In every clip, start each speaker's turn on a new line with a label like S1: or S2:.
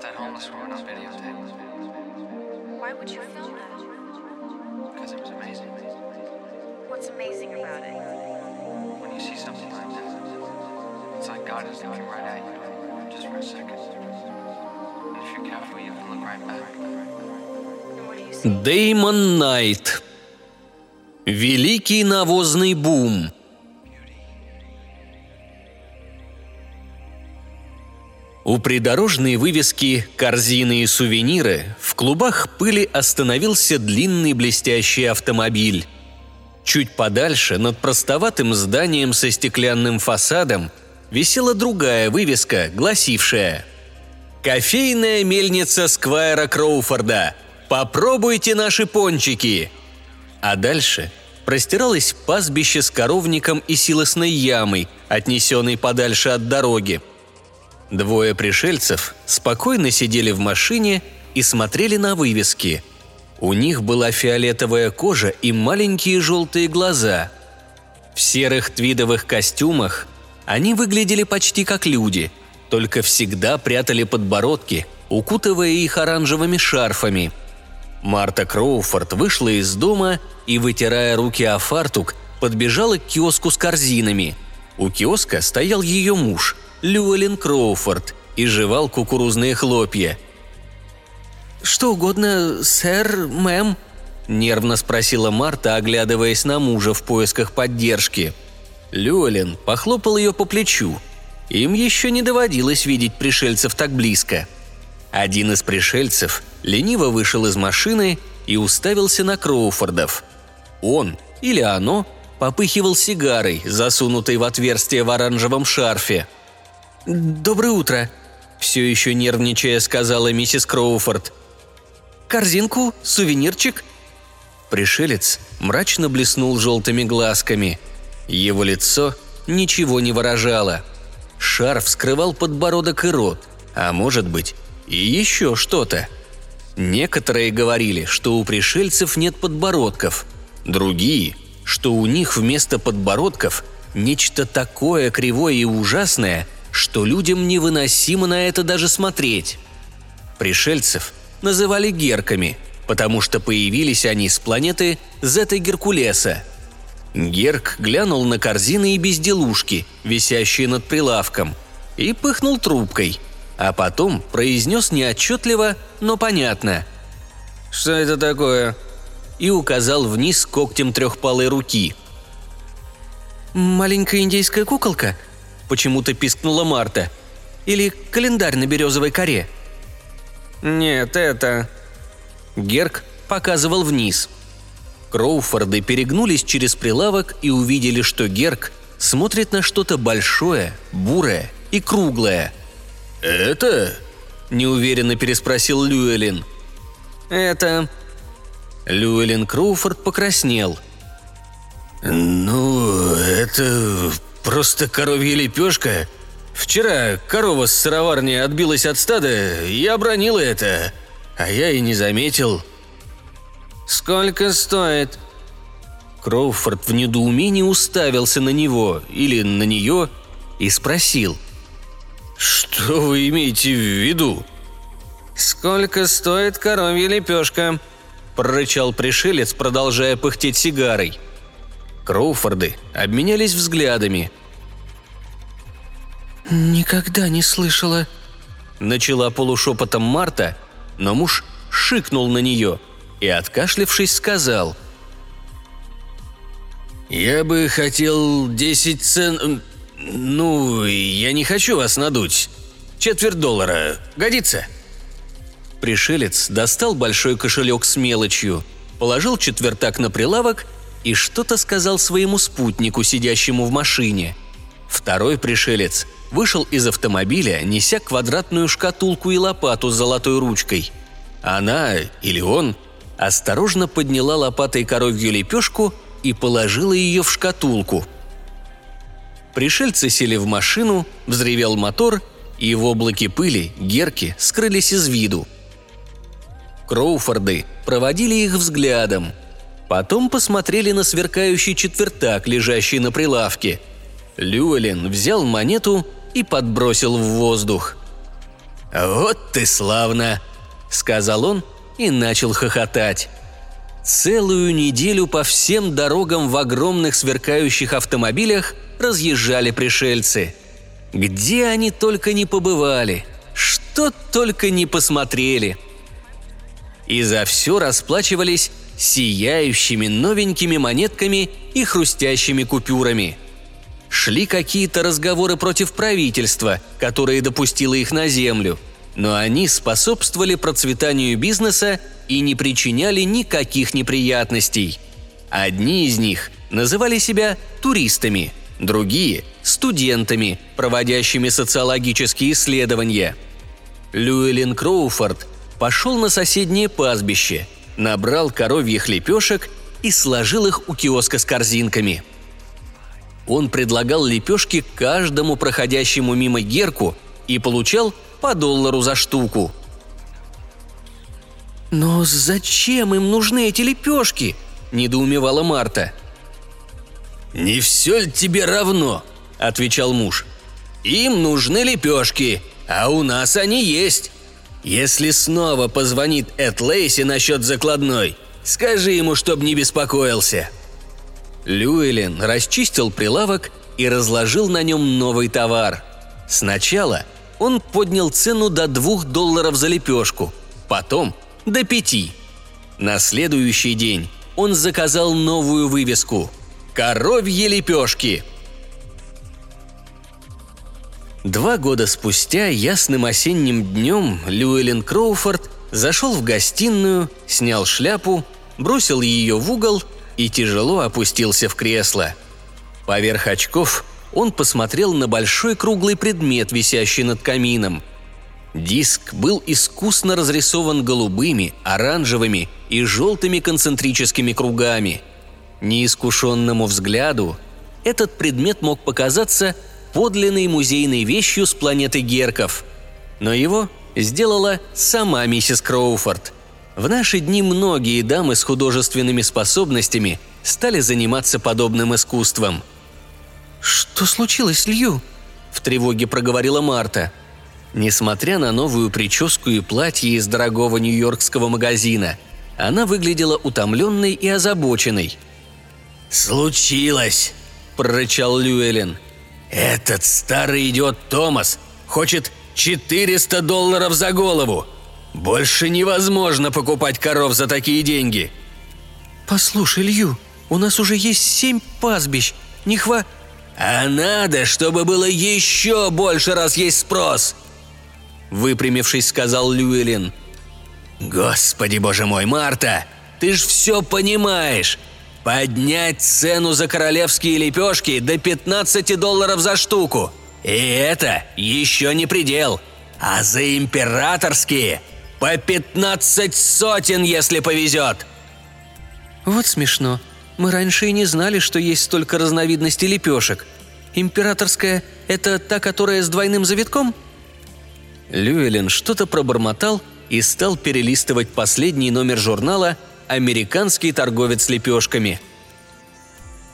S1: got that homeless woman on videotape
S2: Why would you film that?
S1: because it was amazing.
S2: What's amazing about it?
S1: When you see something like that, it's like God is looking right at you, just for a second. And if you're careful, you can look right back.
S3: Деймон Найт. Великий навозный бум. У придорожной вывески «Корзины и сувениры» в клубах пыли остановился длинный блестящий автомобиль. Чуть подальше, над простоватым зданием со стеклянным фасадом, висела другая вывеска, гласившая «Кофейная мельница Сквайра Кроуфорда. Попробуйте наши пончики!» А дальше простиралось пастбище с коровником и силосной ямой, отнесенной подальше от дороги. Двое пришельцев спокойно сидели в машине и смотрели на вывески. У них была фиолетовая кожа и маленькие желтые глаза. В серых твидовых костюмах они выглядели почти как люди, только всегда прятали подбородки, укутывая их оранжевыми шарфами. Марта Кроуфорд вышла из дома и, вытирая руки о фартук, подбежала к киоску с корзинами. У киоска стоял ее муж, Люэлин Кроуфорд, и жевал кукурузные хлопья. «Что угодно, сэр, мэм?» – нервно спросила Марта, оглядываясь на мужа в поисках поддержки. Люэлин похлопал ее по плечу. Им еще не доводилось видеть пришельцев так близко. Один из пришельцев лениво вышел из машины и уставился на Кроуфордов. Он или оно попыхивал сигарой, засунутой в отверстие в оранжевом шарфе. «Доброе утро», – все еще нервничая сказала миссис Кроуфорд. «Корзинку? Сувенирчик?» Пришелец мрачно блеснул желтыми глазками. Его лицо ничего не выражало. Шарф скрывал подбородок и рот, а может быть, и еще что-то. Некоторые говорили, что у пришельцев нет подбородков, другие, что у них вместо подбородков нечто такое кривое и ужасное, что людям невыносимо на это даже смотреть. Пришельцев называли герками, потому что появились они с планеты Зета Геркулеса. Герк глянул на корзины и безделушки, висящие над прилавком, и пыхнул трубкой, а потом произнес неотчетливо, но понятно. «Что это такое?» И указал вниз когтем трехпалой руки. «Маленькая индейская куколка?» – почему-то пискнула Марта. «Или календарь на березовой коре?» «Нет, это...» Герк показывал вниз. Кроуфорды перегнулись через прилавок и увидели, что Герк смотрит на что-то большое, бурое и круглое. «Это?» – неуверенно переспросил Люэлин. «Это...» Люэлин Кроуфорд покраснел. «Ну, это просто коровья лепешка. Вчера корова с сыроварни отбилась от стада, я обронила это, а я и не заметил». «Сколько стоит?» Кроуфорд в недоумении уставился на него или на нее и спросил. «Что вы имеете в виду?» «Сколько стоит коровья лепешка?» – прорычал пришелец, продолжая пыхтеть сигарой. Кроуфорды обменялись взглядами. «Никогда не слышала», – начала полушепотом Марта, но муж шикнул на нее и, откашлившись, сказал – «Я бы хотел десять цен... Ну, я не хочу вас надуть. Четверть доллара. Годится?» Пришелец достал большой кошелек с мелочью, положил четвертак на прилавок и что-то сказал своему спутнику, сидящему в машине. Второй пришелец вышел из автомобиля, неся квадратную шкатулку и лопату с золотой ручкой. Она, или он, осторожно подняла лопатой коровью лепешку и положила ее в шкатулку. Пришельцы сели в машину, взревел мотор, и в облаке пыли герки скрылись из виду. Кроуфорды проводили их взглядом. Потом посмотрели на сверкающий четвертак, лежащий на прилавке. Люэлин взял монету и подбросил в воздух. «Вот ты славно!» – сказал он и начал хохотать. Целую неделю по всем дорогам в огромных сверкающих автомобилях разъезжали пришельцы. Где они только не побывали, что только не посмотрели. И за все расплачивались сияющими новенькими монетками и хрустящими купюрами. Шли какие-то разговоры против правительства, которое допустило их на землю, но они способствовали процветанию бизнеса и не причиняли никаких неприятностей. Одни из них называли себя туристами, другие – студентами, проводящими социологические исследования. Люэлин Кроуфорд пошел на соседнее пастбище, набрал коровьих лепешек и сложил их у киоска с корзинками. Он предлагал лепешки каждому проходящему мимо Герку и получал по доллару за штуку. «Но зачем им нужны эти лепешки?» – недоумевала Марта. «Не все ли тебе равно?» – отвечал муж. «Им нужны лепешки, а у нас они есть. Если снова позвонит Эд Лейси насчет закладной, скажи ему, чтоб не беспокоился». Люэлин расчистил прилавок и разложил на нем новый товар. Сначала он поднял цену до двух долларов за лепешку, потом до пяти. На следующий день он заказал новую вывеску «Коровьи лепешки». Два года спустя, ясным осенним днем, Люэлин Кроуфорд зашел в гостиную, снял шляпу, бросил ее в угол и тяжело опустился в кресло. Поверх очков он посмотрел на большой круглый предмет, висящий над камином. Диск был искусно разрисован голубыми, оранжевыми и желтыми концентрическими кругами. Неискушенному взгляду этот предмет мог показаться подлинной музейной вещью с планеты Герков. Но его сделала сама миссис Кроуфорд. В наши дни многие дамы с художественными способностями стали заниматься подобным искусством. «Что случилось, Лью?» – в тревоге проговорила Марта. Несмотря на новую прическу и платье из дорогого нью-йоркского магазина, она выглядела утомленной и озабоченной. «Случилось!» – прорычал Люэлен. «Этот старый идиот Томас хочет 400 долларов за голову! Больше невозможно покупать коров за такие деньги!»
S4: «Послушай, Лью, у нас уже есть семь пастбищ. Не хва...»
S3: «А надо, чтобы было еще больше раз есть спрос!» Выпрямившись, сказал Люэлин. «Господи боже мой, Марта, ты ж все понимаешь! Поднять цену за королевские лепешки до 15 долларов за штуку! И это еще не предел! А за императорские по 15 сотен, если повезет!»
S4: «Вот смешно. Мы раньше и не знали, что есть столько разновидностей лепешек. Императорская – это та, которая с двойным завитком?»
S3: Люэлин что-то пробормотал и стал перелистывать последний номер журнала «Американский торговец лепешками».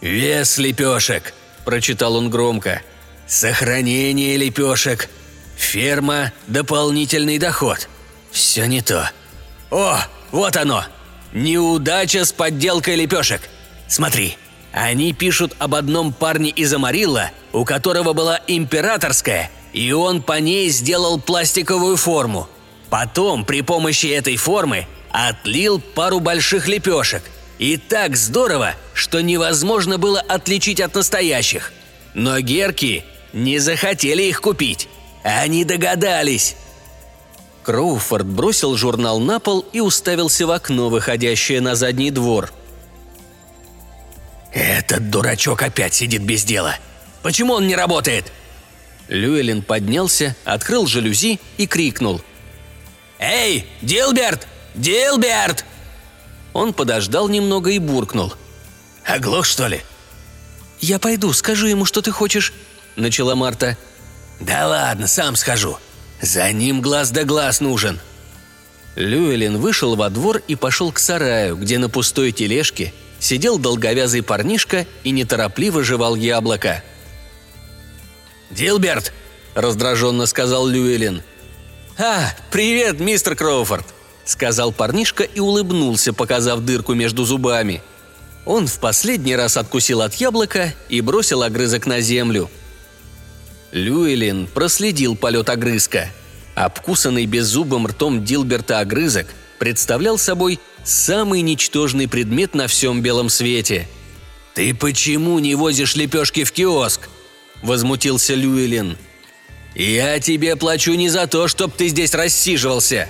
S3: «Вес лепешек», – прочитал он громко. «Сохранение лепешек. Ферма – дополнительный доход. Все не то. О, вот оно! Неудача с подделкой лепешек. Смотри, они пишут об одном парне из Амарилла, у которого была императорская, и он по ней сделал пластиковую форму. Потом при помощи этой формы отлил пару больших лепешек. И так здорово, что невозможно было отличить от настоящих. Но герки не захотели их купить. Они догадались. Кроуфорд бросил журнал на пол и уставился в окно, выходящее на задний двор – «Этот дурачок опять сидит без дела. Почему он не работает?» Люэлин поднялся, открыл жалюзи и крикнул. «Эй, Дилберт! Дилберт!» Он подождал немного и буркнул. «Оглох, что ли?»
S4: «Я пойду, скажу ему, что ты хочешь», — начала Марта.
S3: «Да ладно, сам схожу. За ним глаз да глаз нужен». Люэлин вышел во двор и пошел к сараю, где на пустой тележке сидел долговязый парнишка и неторопливо жевал яблоко. «Дилберт!» – раздраженно сказал Люэлин. «А, привет, мистер Кроуфорд!» – сказал парнишка и улыбнулся, показав дырку между зубами. Он в последний раз откусил от яблока и бросил огрызок на землю. Люэлин проследил полет огрызка. Обкусанный беззубым ртом Дилберта огрызок представлял собой самый ничтожный предмет на всем белом свете. «Ты почему не возишь лепешки в киоск?» – возмутился Люэлин. «Я тебе плачу не за то, чтоб ты здесь рассиживался!»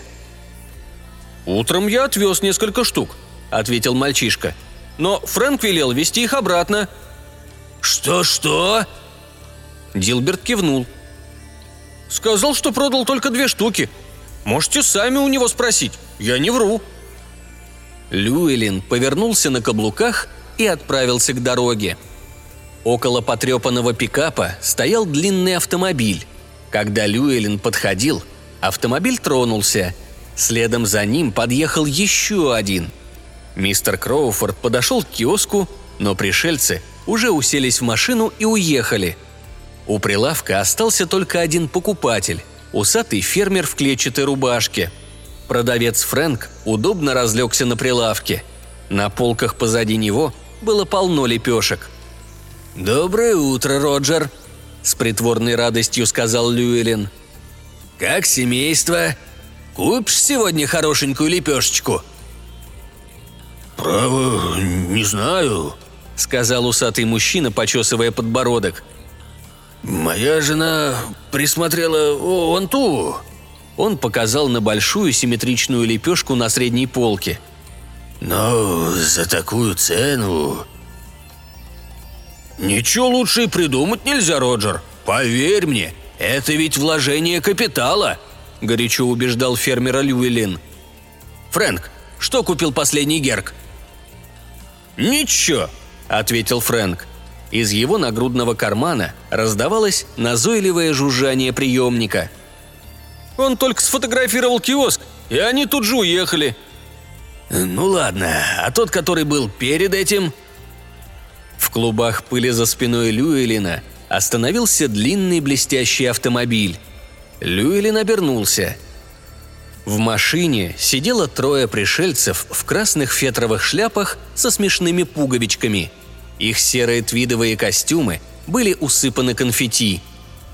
S4: «Утром я отвез несколько штук», – ответил мальчишка. «Но Фрэнк велел вести их обратно».
S3: «Что-что?»
S4: Дилберт кивнул. «Сказал, что продал только две штуки. Можете сами у него спросить. Я не вру».
S3: Люэлин повернулся на каблуках и отправился к дороге. Около потрепанного пикапа стоял длинный автомобиль. Когда Люэлин подходил, автомобиль тронулся. Следом за ним подъехал еще один. Мистер Кроуфорд подошел к киоску, но пришельцы уже уселись в машину и уехали. У прилавка остался только один покупатель – усатый фермер в клетчатой рубашке. Продавец Фрэнк удобно разлегся на прилавке. На полках позади него было полно лепешек. «Доброе утро, Роджер», с притворной радостью сказал Люэлин. «Как семейство? Купишь сегодня хорошенькую лепешечку?»
S5: «Право, не знаю», —
S3: сказал усатый мужчина, почесывая подбородок.
S5: «Моя жена присмотрела вон ту».
S3: Он показал на большую симметричную лепешку на средней полке.
S5: «Но за такую цену...»
S3: «Ничего лучше и придумать нельзя, Роджер. Поверь мне, это ведь вложение капитала», – горячо убеждал фермера Люэлин. «Фрэнк, что купил последний Герк?» «Ничего», – ответил Фрэнк. Из его нагрудного кармана раздавалось назойливое жужжание приемника.
S4: «Он только сфотографировал киоск, и они тут же уехали».
S3: «Ну ладно, а тот, который был перед этим...» В клубах пыли за спиной Люэлина остановился длинный блестящий автомобиль. Люэлин обернулся. В машине сидело трое пришельцев в красных фетровых шляпах со смешными пуговичками. Их серые твидовые костюмы были усыпаны конфетти.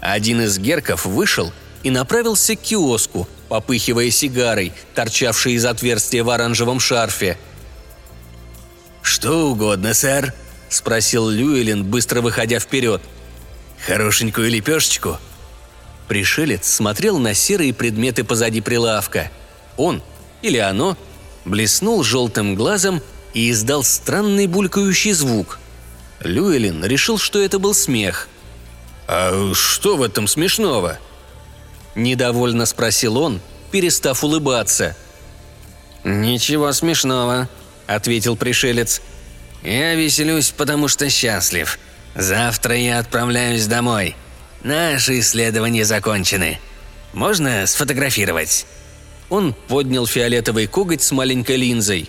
S3: Один из герков вышел и направился к киоску, попыхивая сигарой, торчавшей из отверстия в оранжевом шарфе. «Что угодно, сэр», – спросил Люэлин, быстро выходя вперед. «Хорошенькую лепешечку?» Пришелец смотрел на серые предметы позади прилавка. Он, или оно, блеснул желтым глазом и издал странный булькающий звук. Люэлин решил, что это был смех. «А что в этом смешного?» Недовольно спросил он, перестав улыбаться.
S6: «Ничего смешного», — ответил пришелец. Я веселюсь, потому что счастлив. Завтра я отправляюсь домой. Наши исследования закончены. Можно сфотографировать?»
S3: Он поднял фиолетовый коготь с маленькой линзой.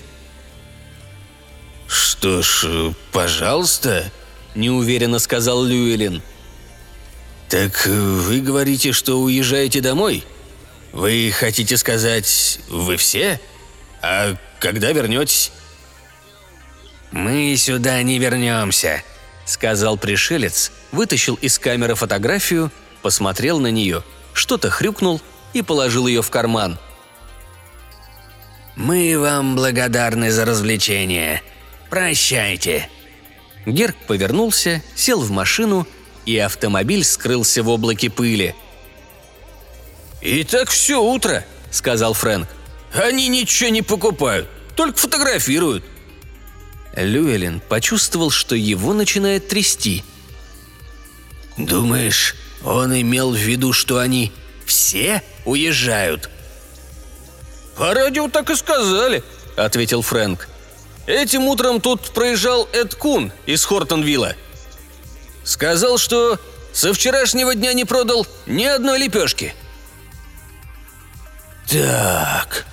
S5: «Что ж, пожалуйста», – неуверенно сказал Люэлин. «Так вы говорите, что уезжаете домой? Вы хотите сказать, вы все? А когда вернетесь?»
S6: «Мы сюда не вернемся», —
S3: сказал пришелец, вытащил из камеры фотографию, посмотрел на нее, что-то хрюкнул и положил ее в карман.
S6: «Мы вам благодарны за развлечение. Прощайте».
S3: Герк повернулся, сел в машину, и автомобиль скрылся в облаке пыли.
S4: «И так все утро», — сказал Фрэнк. «Они ничего не покупают, только фотографируют.
S3: Люэлин почувствовал, что его начинает трясти.
S5: «Думаешь, он имел в виду, что они все уезжают?»
S4: «По радио так и сказали», — ответил Фрэнк. «Этим утром тут проезжал Эд Кун из Хортонвилла. Сказал, что со вчерашнего дня не продал ни одной лепешки».
S5: «Так,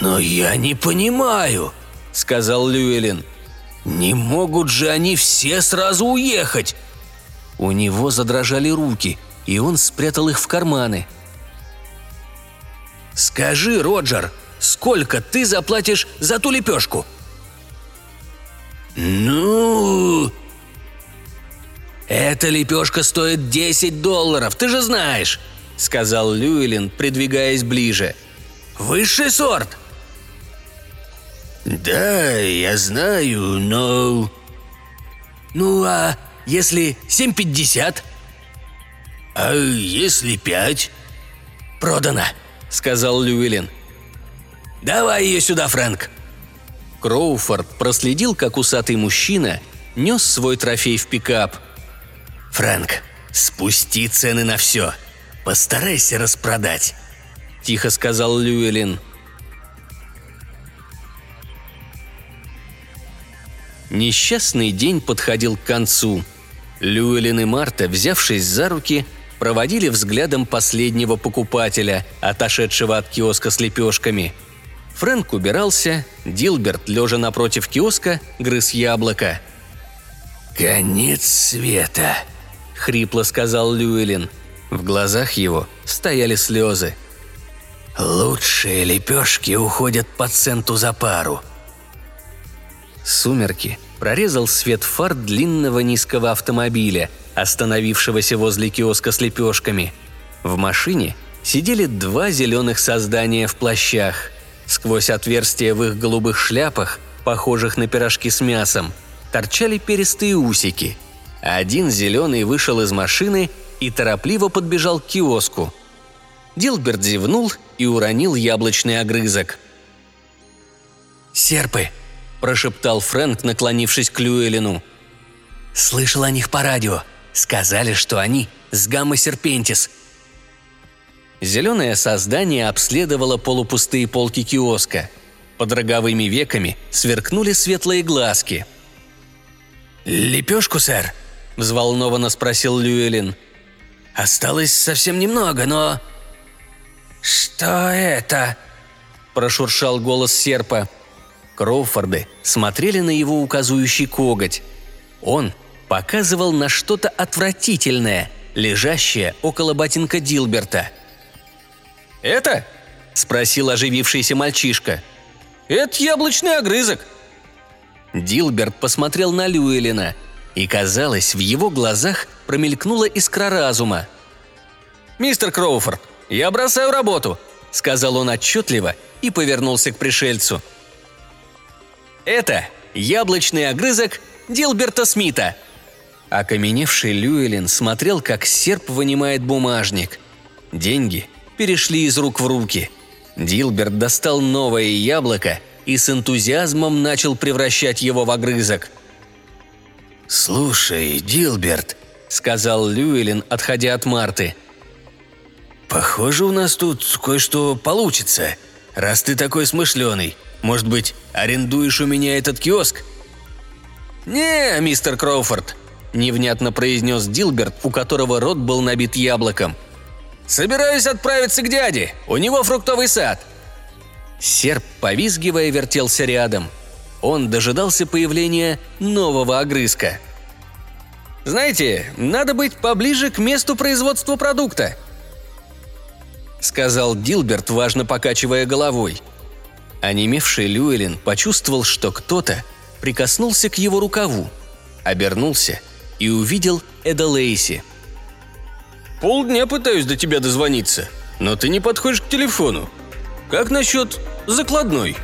S5: но я не понимаю», — сказал Люэлин. Не могут же они все сразу уехать!»
S3: У него задрожали руки, и он спрятал их в карманы.
S6: Скажи, Роджер, сколько ты заплатишь за ту лепешку?» «Ну...» «Эта лепешка стоит 10 долларов, ты же знаешь», — сказал Люэлин, придвигаясь ближе. «Высший сорт!»
S5: «Да, я знаю, но...»
S6: «Ну а если 7,50?»
S5: «А если пять?»
S6: «Продано», — сказал Люэлин. «Давай ее сюда, Фрэнк».
S3: Кроуфорд проследил, как усатый мужчина нес свой трофей в пикап.
S6: «Фрэнк, спусти цены на все. Постарайся распродать», — тихо сказал Люэлин.
S3: Несчастный день подходил к концу. Люэлин и Марта, взявшись за руки, проводили взглядом последнего покупателя, отошедшего от киоска с лепешками. Фрэнк убирался, Дилберт, лежа напротив киоска, грыз яблоко.
S6: «Конец света», — хрипло сказал Люэлин. В глазах его стояли слезы. «Лучшие лепешки уходят по центу за пару»,
S3: Сумерки прорезал свет фар длинного низкого автомобиля, остановившегося возле киоска с лепешками. В машине сидели два зеленых создания в плащах. Сквозь отверстия в их голубых шляпах, похожих на пирожки с мясом, торчали перистые усики. Один зеленый вышел из машины и торопливо подбежал к киоску. Дилберт зевнул и уронил яблочный огрызок.
S6: «Серпы!»
S3: – прошептал Фрэнк, наклонившись к Люэлину.
S6: «Слышал о них по радио. Сказали, что они с гамма-серпентис».
S3: Зеленое создание обследовало полупустые полки киоска. Под роговыми веками сверкнули светлые глазки.
S6: «Лепешку, сэр?» – взволнованно спросил Люэлин. «Осталось совсем немного, но...» «Что это?» – прошуршал голос серпа.
S3: Кроуфорды смотрели на его указывающий коготь. Он показывал на что-то отвратительное, лежащее около ботинка Дилберта.
S4: «Это?» – спросил оживившийся мальчишка. «Это яблочный огрызок».
S3: Дилберт посмотрел на Люэлина, и, казалось, в его глазах промелькнула искра разума.
S4: «Мистер Кроуфорд, я бросаю работу», –
S3: сказал он отчетливо и повернулся к пришельцу – это яблочный огрызок Дилберта Смита. Окаменевший Люэлин смотрел, как серп вынимает бумажник. Деньги перешли из рук в руки. Дилберт достал новое яблоко и с энтузиазмом начал превращать его в огрызок.
S6: «Слушай, Дилберт», — сказал Люэлин, отходя от Марты. «Похоже, у нас тут кое-что получится, раз ты такой смышленый. Может быть, арендуешь у меня этот киоск?»
S4: «Не, мистер Кроуфорд», – невнятно произнес Дилберт, у которого рот был набит яблоком. «Собираюсь отправиться к дяде. У него фруктовый сад».
S3: Серп, повизгивая, вертелся рядом. Он дожидался появления нового огрызка.
S4: «Знаете, надо быть поближе к месту производства продукта», – сказал Дилберт, важно покачивая головой –
S3: Онемевший Люэлин почувствовал, что кто-то прикоснулся к его рукаву, обернулся и увидел Эда Лейси.
S4: «Полдня пытаюсь до тебя дозвониться, но ты не подходишь к телефону. Как насчет закладной?»